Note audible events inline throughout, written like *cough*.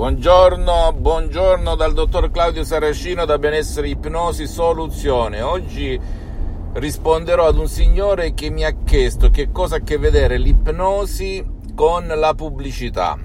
Buongiorno, buongiorno dal dottor Claudio Saracino da Benessere Ipnosi Soluzione. Oggi risponderò ad un signore che mi ha chiesto che cosa ha a che vedere l'ipnosi con la pubblicità.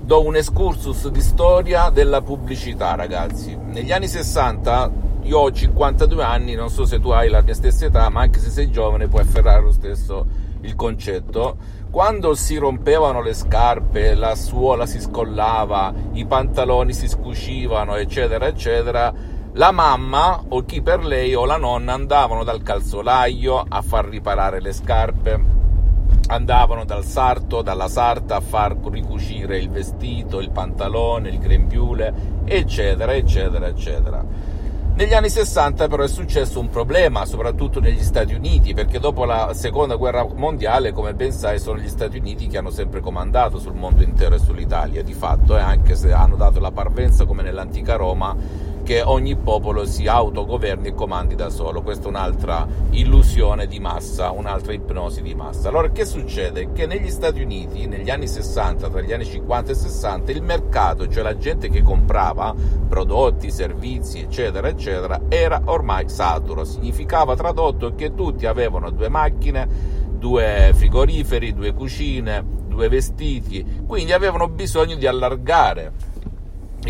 Do un excursus di storia della pubblicità, ragazzi. Negli anni 60, io ho 52 anni, non so se tu hai la mia stessa età, ma anche se sei giovane puoi afferrare lo stesso il concetto. Quando si rompevano le scarpe, la suola si scollava, i pantaloni si scuscivano, eccetera, eccetera, la mamma o chi per lei o la nonna andavano dal calzolaio a far riparare le scarpe, andavano dal sarto, dalla sarta a far ricucire il vestito, il pantalone, il grembiule, eccetera, eccetera, eccetera. Negli anni 60 però è successo un problema, soprattutto negli Stati Uniti, perché dopo la seconda guerra mondiale, come ben sai, sono gli Stati Uniti che hanno sempre comandato sul mondo intero e sull'Italia, di fatto, eh, anche se hanno dato la parvenza come nell'antica Roma che ogni popolo si autogoverni e comandi da solo. Questa è un'altra illusione di massa, un'altra ipnosi di massa. Allora, che succede? Che negli Stati Uniti, negli anni 60, tra gli anni 50 e 60, il mercato, cioè la gente che comprava prodotti, servizi, eccetera, eccetera, era ormai saturo. Significava tradotto che tutti avevano due macchine, due frigoriferi, due cucine, due vestiti, quindi avevano bisogno di allargare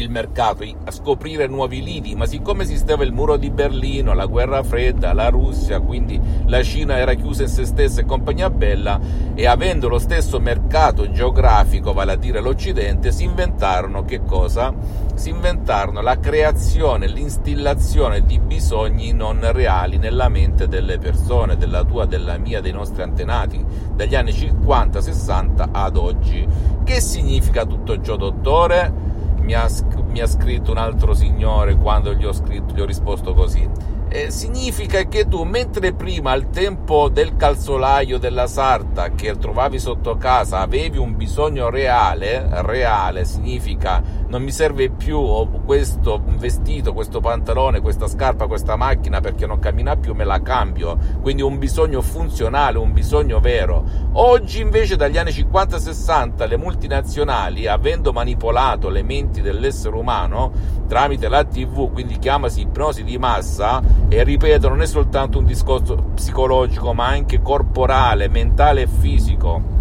il mercato, a scoprire nuovi lidi, ma siccome esisteva il muro di Berlino, la guerra fredda, la Russia, quindi la Cina era chiusa in se stessa e compagnia bella, e avendo lo stesso mercato geografico, vale a dire l'Occidente, si inventarono che cosa? Si inventarono la creazione, l'instillazione di bisogni non reali nella mente delle persone, della tua, della mia, dei nostri antenati, dagli anni 50-60 ad oggi. Che significa tutto ciò, dottore? Mi ha, mi ha scritto un altro signore quando gli ho, scritto, gli ho risposto così. Eh, significa che tu, mentre prima al tempo del calzolaio della sarta che trovavi sotto casa avevi un bisogno reale, reale significa non mi serve più questo vestito, questo pantalone, questa scarpa, questa macchina perché non cammina più, me la cambio, quindi un bisogno funzionale, un bisogno vero. Oggi invece dagli anni 50-60 le multinazionali, avendo manipolato le menti dell'essere umano tramite la TV, quindi chiamasi ipnosi di massa, e ripeto, non è soltanto un discorso psicologico, ma anche corporale, mentale e fisico.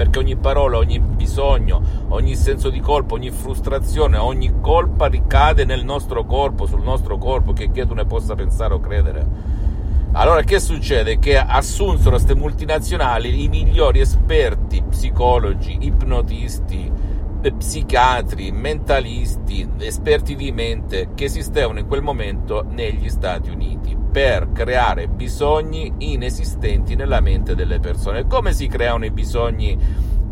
Perché ogni parola, ogni bisogno, ogni senso di colpa, ogni frustrazione, ogni colpa ricade nel nostro corpo, sul nostro corpo, che, che tu ne possa pensare o credere. Allora che succede? Che assunsero queste multinazionali i migliori esperti, psicologi, ipnotisti, psichiatri, mentalisti, esperti di mente che esistevano in quel momento negli Stati Uniti per creare bisogni inesistenti nella mente delle persone. Come si creano i bisogni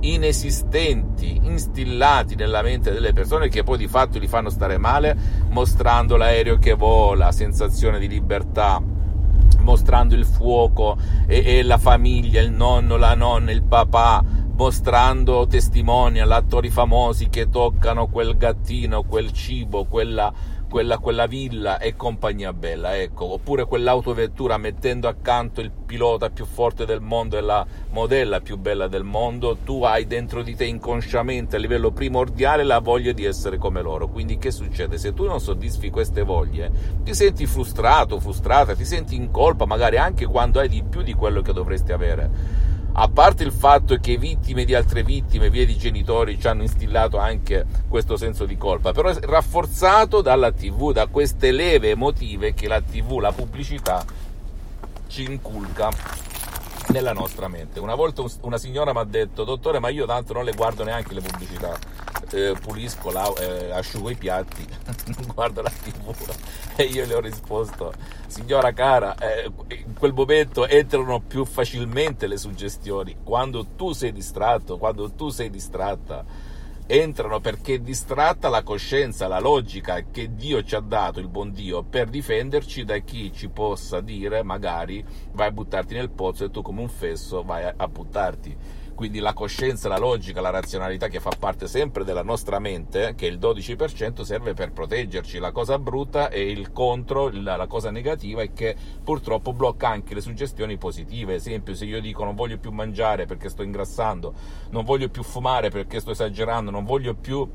inesistenti, instillati nella mente delle persone che poi di fatto li fanno stare male, mostrando l'aereo che vola, sensazione di libertà, mostrando il fuoco e, e la famiglia, il nonno, la nonna, il papà, mostrando testimonial, attori famosi che toccano quel gattino, quel cibo, quella, quella, quella, villa e compagnia bella, ecco, oppure quell'autovettura mettendo accanto il pilota più forte del mondo e la modella più bella del mondo, tu hai dentro di te inconsciamente a livello primordiale la voglia di essere come loro. Quindi che succede? Se tu non soddisfi queste voglie, ti senti frustrato, frustrata, ti senti in colpa, magari anche quando hai di più di quello che dovresti avere a parte il fatto che vittime di altre vittime, via di genitori, ci hanno instillato anche questo senso di colpa, però è rafforzato dalla TV, da queste leve emotive che la TV, la pubblicità ci inculca nella nostra mente. Una volta una signora mi ha detto, dottore, ma io tanto non le guardo neanche le pubblicità eh, pulisco, la, eh, asciugo i piatti, *laughs* guardo la tv *laughs* e io le ho risposto, signora cara, eh, in quel momento entrano più facilmente le suggestioni, quando tu sei distratto, quando tu sei distratta, entrano perché è distratta la coscienza, la logica che Dio ci ha dato, il buon Dio, per difenderci da chi ci possa dire magari vai a buttarti nel pozzo e tu come un fesso vai a buttarti quindi la coscienza, la logica, la razionalità che fa parte sempre della nostra mente, che il 12%, serve per proteggerci. La cosa brutta e il contro, la, cosa negativa è che purtroppo blocca anche le suggestioni positive. Esempio, se io dico non voglio più mangiare perché sto ingrassando, non voglio più fumare perché sto esagerando, non voglio più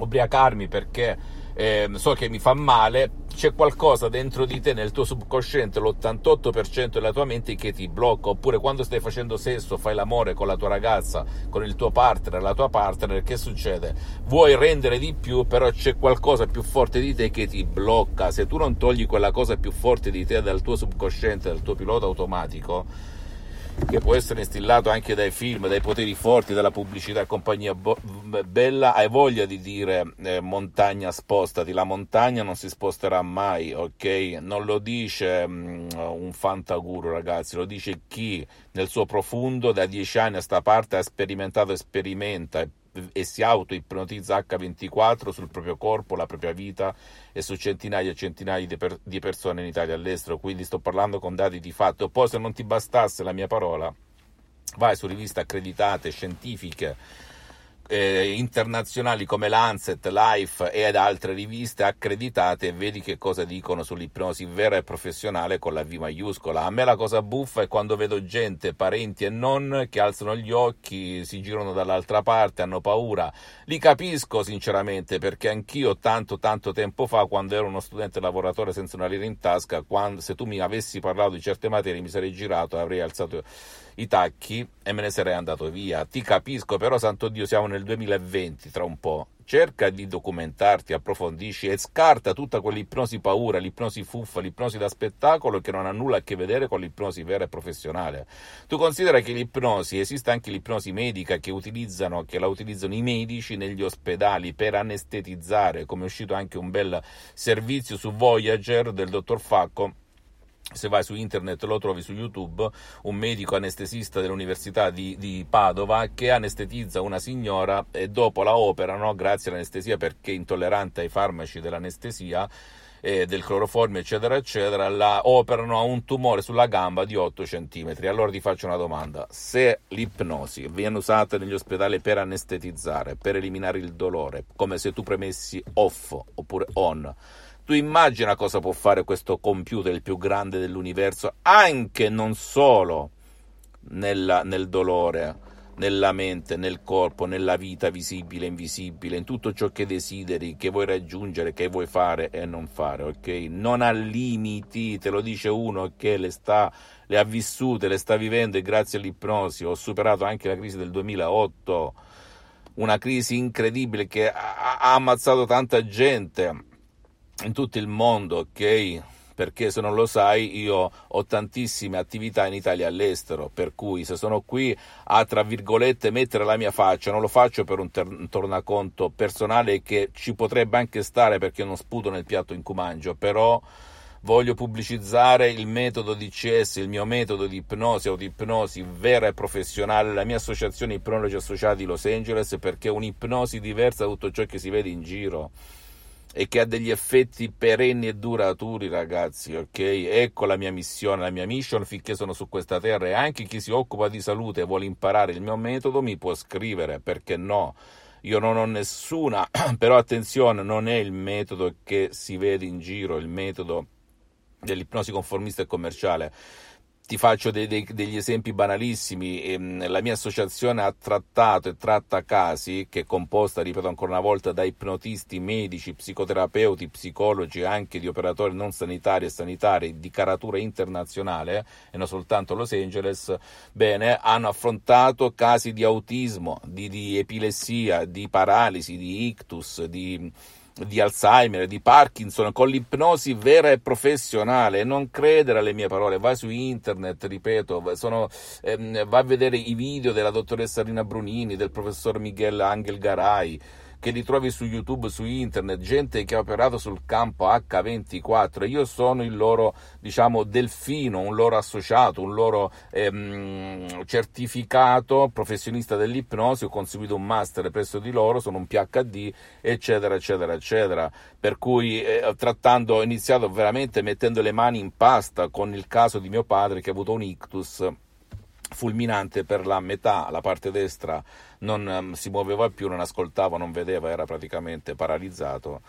ubriacarmi perché eh, so che mi fa male, c'è qualcosa dentro di te, nel tuo subconsciente, l'88% della tua mente che ti blocca, oppure quando stai facendo sesso, fai l'amore con la tua ragazza, con il tuo partner, la tua partner, che succede? Vuoi rendere di più, però c'è qualcosa più forte di te che ti blocca, se tu non togli quella cosa più forte di te dal tuo subconsciente, dal tuo pilota automatico, che può essere instillato anche dai film, dai poteri forti, dalla pubblicità e compagnia. Bella, hai voglia di dire eh, montagna spostati, la montagna non si sposterà mai, ok? Non lo dice um, un fantaguru ragazzi, lo dice chi nel suo profondo da dieci anni a sta parte ha sperimentato e sperimenta e si auto-ipnotizza H24 sul proprio corpo, la propria vita e su centinaia e centinaia di, per- di persone in Italia e all'estero, quindi sto parlando con dati di fatto. Poi se non ti bastasse la mia parola, vai su riviste accreditate, scientifiche, eh, internazionali come Lancet, Life ed altre riviste accreditate e vedi che cosa dicono sull'ipnosi vera e professionale con la V maiuscola. A me la cosa buffa è quando vedo gente, parenti e non, che alzano gli occhi, si girano dall'altra parte, hanno paura. Li capisco sinceramente perché anch'io tanto tanto tempo fa, quando ero uno studente lavoratore senza una lira in tasca, quando, se tu mi avessi parlato di certe materie mi sarei girato e avrei alzato i tacchi e me ne sarei andato via. Ti capisco, però santo Dio siamo nel 2020 tra un po'. Cerca di documentarti, approfondisci e scarta tutta quell'ipnosi paura, l'ipnosi fuffa, l'ipnosi da spettacolo che non ha nulla a che vedere con l'ipnosi vera e professionale. Tu considera che l'ipnosi, esiste anche l'ipnosi medica che, utilizzano, che la utilizzano i medici negli ospedali per anestetizzare, come è uscito anche un bel servizio su Voyager del dottor Facco se vai su internet lo trovi su YouTube, un medico anestesista dell'Università di, di, Padova che anestetizza una signora e dopo la operano grazie all'anestesia perché è intollerante ai farmaci dell'anestesia eh, del cloroformio eccetera eccetera la operano a un tumore sulla gamba di 8 cm allora ti faccio una domanda. Se l'ipnosi viene usata negli ospedali per anestetizzare per eliminare il dolore come se tu premessi off oppure on tu immagina cosa può fare questo computer, il più grande dell'universo, anche non solo nella, nel dolore, nella mente, nel corpo, nella vita visibile e invisibile, in tutto ciò che desideri, che vuoi raggiungere, che vuoi fare e non fare, ok? Non ha limiti, te lo dice uno che le, sta, le ha vissute, le sta vivendo e grazie all'ipnosi ho superato anche la crisi del 2008, una crisi incredibile che ha, ha ammazzato tanta gente in tutto il mondo, ok? Perché se non lo sai, io ho tantissime attività in Italia e all'estero, per cui se sono qui a tra virgolette mettere la mia faccia, non lo faccio per un, ter- un tornaconto personale che ci potrebbe anche stare perché non sputo nel piatto in cui mangio, però voglio pubblicizzare il metodo di CS, il mio metodo di ipnosi, autoipnosi vera e professionale, la mia associazione Ipnologi Associati di Los Angeles, perché è un'ipnosi diversa da tutto ciò che si vede in giro e che ha degli effetti perenni e duraturi, ragazzi, ok? Ecco la mia missione, la mia mission finché sono su questa terra e anche chi si occupa di salute e vuole imparare il mio metodo mi può scrivere, perché no? Io non ho nessuna, *clears throat* però attenzione, non è il metodo che si vede in giro, il metodo dell'ipnosi conformista e commerciale ti faccio dei, dei, degli esempi banalissimi. Ehm, la mia associazione ha trattato e tratta casi che è composta, ripeto ancora una volta, da ipnotisti, medici, psicoterapeuti, psicologi, anche di operatori non sanitari e sanitari di caratura internazionale e non soltanto Los Angeles. Bene, hanno affrontato casi di autismo, di, di epilessia, di paralisi, di ictus, di di Alzheimer, di Parkinson, con l'ipnosi vera e professionale. Non credere alle mie parole, vai su internet, ripeto, sono, ehm, va a vedere i video della dottoressa Rina Brunini, del professor Miguel Angel Garay che li trovi su YouTube, su internet, gente che ha operato sul campo H24. Io sono il loro, diciamo, delfino, un loro associato, un loro ehm, certificato professionista dell'ipnosi. Ho conseguito un master presso di loro, sono un PhD, eccetera, eccetera, eccetera. Per cui, eh, trattando, ho iniziato veramente mettendo le mani in pasta con il caso di mio padre che ha avuto un ictus fulminante per la metà, la parte destra non um, si muoveva più, non ascoltava, non vedeva, era praticamente paralizzato.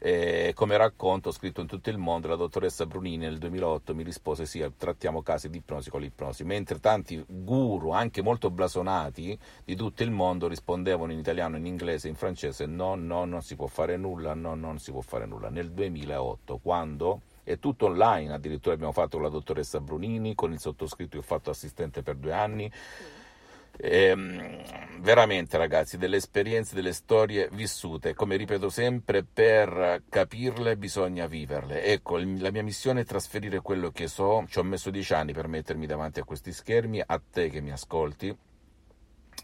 E come racconto scritto in tutto il mondo, la dottoressa Brunini nel 2008 mi rispose sì, trattiamo casi di ipnosi con l'ipnosi, mentre tanti guru, anche molto blasonati, di tutto il mondo rispondevano in italiano, in inglese, in francese no, no, non si può fare nulla, no, non si può fare nulla. Nel 2008, quando è tutto online, addirittura abbiamo fatto con la dottoressa Brunini, con il sottoscritto che ho fatto assistente per due anni. E, ehm, veramente ragazzi, delle esperienze, delle storie vissute, come ripeto sempre, per capirle bisogna viverle. Ecco, la mia missione è trasferire quello che so, ci ho messo dieci anni per mettermi davanti a questi schermi, a te che mi ascolti,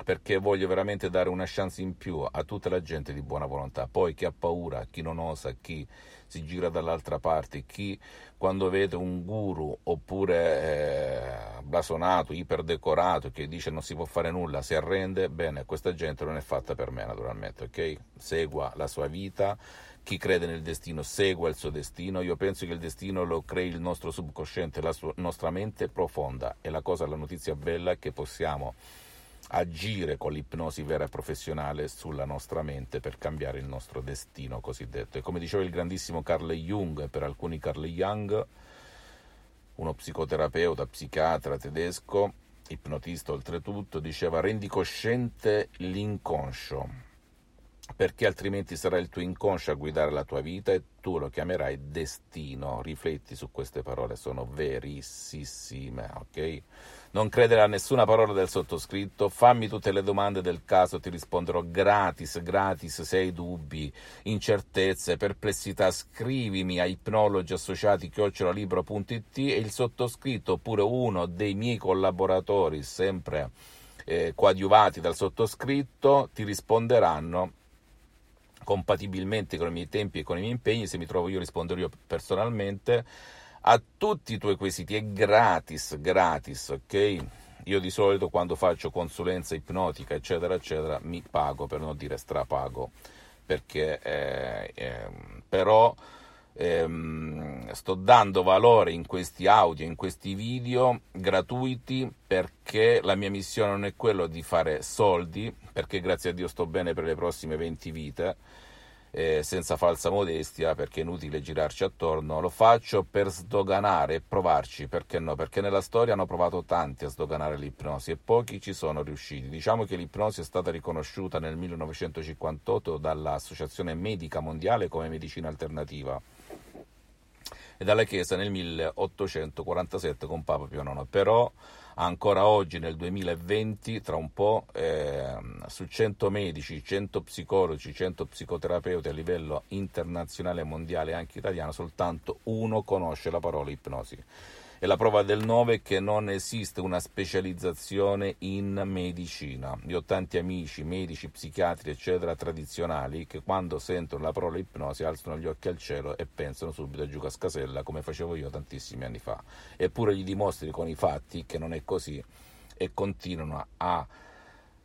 perché voglio veramente dare una chance in più a tutta la gente di buona volontà. Poi chi ha paura, chi non osa, chi si gira dall'altra parte, chi quando vede un guru oppure eh, blasonato, iperdecorato, che dice non si può fare nulla, si arrende, bene, questa gente non è fatta per me naturalmente, ok? Segua la sua vita, chi crede nel destino segua il suo destino, io penso che il destino lo crei il nostro subconsciente, la sua, nostra mente profonda e la cosa, la notizia bella è che possiamo agire con l'ipnosi vera e professionale sulla nostra mente per cambiare il nostro destino cosiddetto. E come diceva il grandissimo Carl Jung, per alcuni Carl Jung, uno psicoterapeuta, psichiatra tedesco, ipnotista oltretutto, diceva rendi cosciente l'inconscio, perché altrimenti sarà il tuo inconscio a guidare la tua vita e tu lo chiamerai destino. Rifletti su queste parole, sono verissime, ok? Non credere a nessuna parola del sottoscritto, fammi tutte le domande del caso, ti risponderò gratis, gratis, se hai dubbi, incertezze, perplessità, scrivimi a ipnologi associati chiocciolalibro.it e il sottoscritto oppure uno dei miei collaboratori, sempre eh, coadiuvati dal sottoscritto, ti risponderanno compatibilmente con i miei tempi e con i miei impegni, se mi trovo io risponderò io personalmente a tutti i tuoi quesiti, è gratis, gratis, ok? Io di solito quando faccio consulenza ipnotica, eccetera, eccetera, mi pago, per non dire strapago, perché eh, eh, però eh, sto dando valore in questi audio, in questi video gratuiti, perché la mia missione non è quella di fare soldi, perché grazie a Dio sto bene per le prossime 20 vite, eh, senza falsa modestia, perché è inutile girarci attorno, lo faccio per sdoganare e provarci, perché no? Perché nella storia hanno provato tanti a sdoganare l'ipnosi e pochi ci sono riusciti. Diciamo che l'ipnosi è stata riconosciuta nel 1958 dall'Associazione Medica Mondiale come medicina alternativa e dalla Chiesa nel 1847 con Papa Pio IX. Però ancora oggi nel 2020, tra un po', eh, su 100 medici, 100 psicologi, 100 psicoterapeuti a livello internazionale e mondiale, anche italiano, soltanto uno conosce la parola ipnosi. E la prova del 9 è che non esiste una specializzazione in medicina. Io ho tanti amici, medici, psichiatri, eccetera, tradizionali, che quando sentono la parola ipnosi alzano gli occhi al cielo e pensano subito a Giuca Scasella, come facevo io tantissimi anni fa. Eppure gli dimostri con i fatti che non è così e continuano a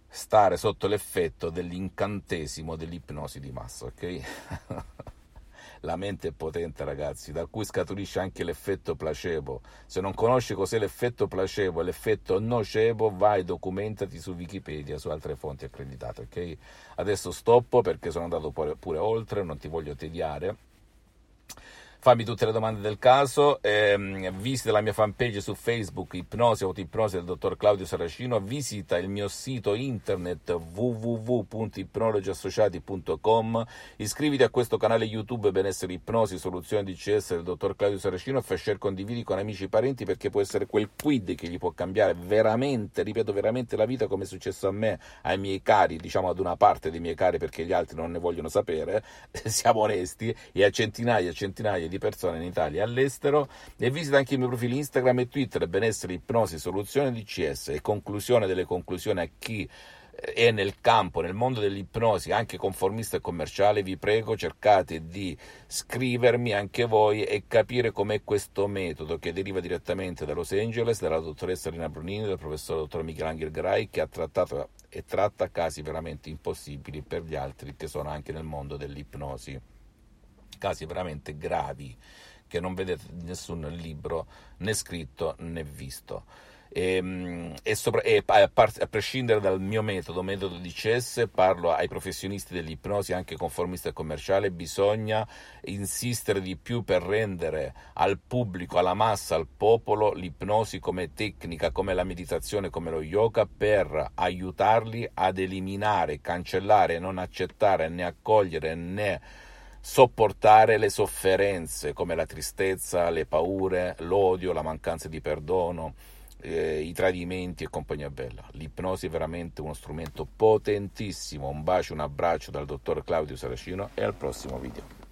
stare sotto l'effetto dell'incantesimo dell'ipnosi di massa, ok? *laughs* La mente è potente, ragazzi, da cui scaturisce anche l'effetto placebo. Se non conosci cos'è l'effetto placebo e l'effetto nocebo, vai, documentati su Wikipedia, su altre fonti accreditate, ok? Adesso stoppo perché sono andato pure, pure oltre, non ti voglio tediare fammi tutte le domande del caso, ehm, visita la mia fanpage su Facebook, Ipnosi Autoipnosi del dottor Claudio Saracino, visita il mio sito internet www.ipnologiassociati.com, iscriviti a questo canale YouTube Benessere Ipnosi, Soluzione DCS del dottor Claudio Saracino e fai share condividi con amici e parenti perché può essere quel quid che gli può cambiare veramente, ripeto, veramente la vita come è successo a me, ai miei cari, diciamo ad una parte dei miei cari perché gli altri non ne vogliono sapere, *laughs* siamo onesti, e a centinaia e centinaia di persone in Italia e all'estero e visita anche i miei profili Instagram e Twitter benessere, ipnosi, soluzione DCS e conclusione delle conclusioni a chi e nel campo, nel mondo dell'ipnosi, anche conformista e commerciale, vi prego cercate di scrivermi anche voi e capire com'è questo metodo che deriva direttamente da Los Angeles, dalla dottoressa Rina Brunini, dal professor dottor Michelangelo Grai, che ha trattato e tratta casi veramente impossibili per gli altri che sono anche nel mondo dell'ipnosi. Casi veramente gravi che non vedete nessun libro né scritto né visto. Ehm, e, e, sopra, e a, a, prescindere dal mio metodo, metodo di CS, parlo ai professionisti dell'ipnosi, anche conformista e commerciale, bisogna insistere di più per rendere al pubblico, alla massa, al popolo l'ipnosi come tecnica, come la meditazione, come lo yoga, per aiutarli ad eliminare, cancellare, non accettare né accogliere né sopportare le sofferenze come la tristezza, le paure, l'odio, la mancanza di perdono eh, i tradimenti e compagnia bella. L'ipnosi è veramente uno strumento potentissimo. Un bacio, un abbraccio dal dottor Claudio Saracino e al prossimo video.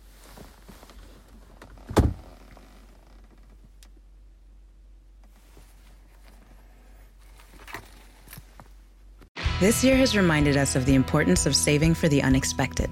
This year has reminded us of the importance of saving for the unexpected.